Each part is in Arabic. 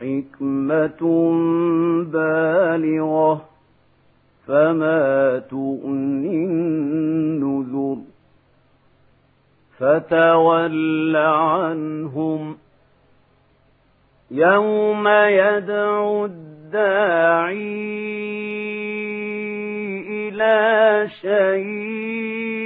حكمة بالغة فما تغني النذر. فتول عنهم. يوم يدعو الداعي إلى شيء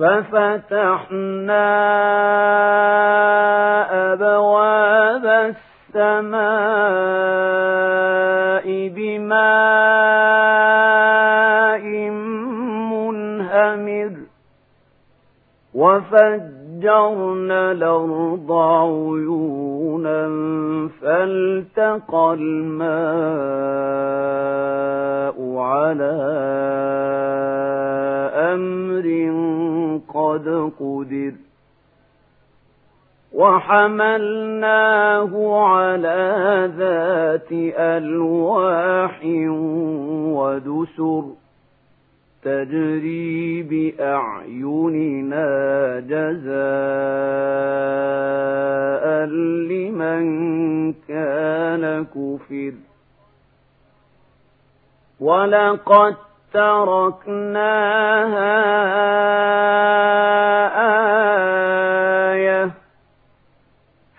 ففتحنا أبواب السماء بماء منهمر وفجرنا الأرض عيونا فالتقى الماء على قد قدر وحملناه على ذات ألواح ودسر تجري بأعيننا جزاء لمن كان كفر ولقد تركناها آية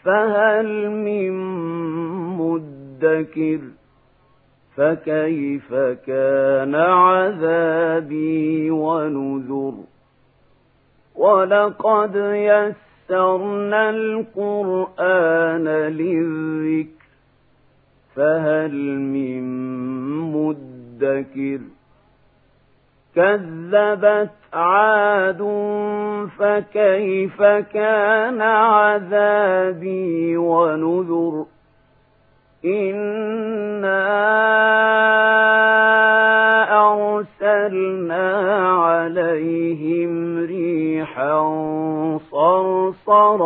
فهل من مدكر فكيف كان عذابي ونذر ولقد يسرنا القرآن للذكر فهل من مدكر كذبت عاد فكيف كان عذابي ونذر إنا أرسلنا عليهم ريحا صرصرا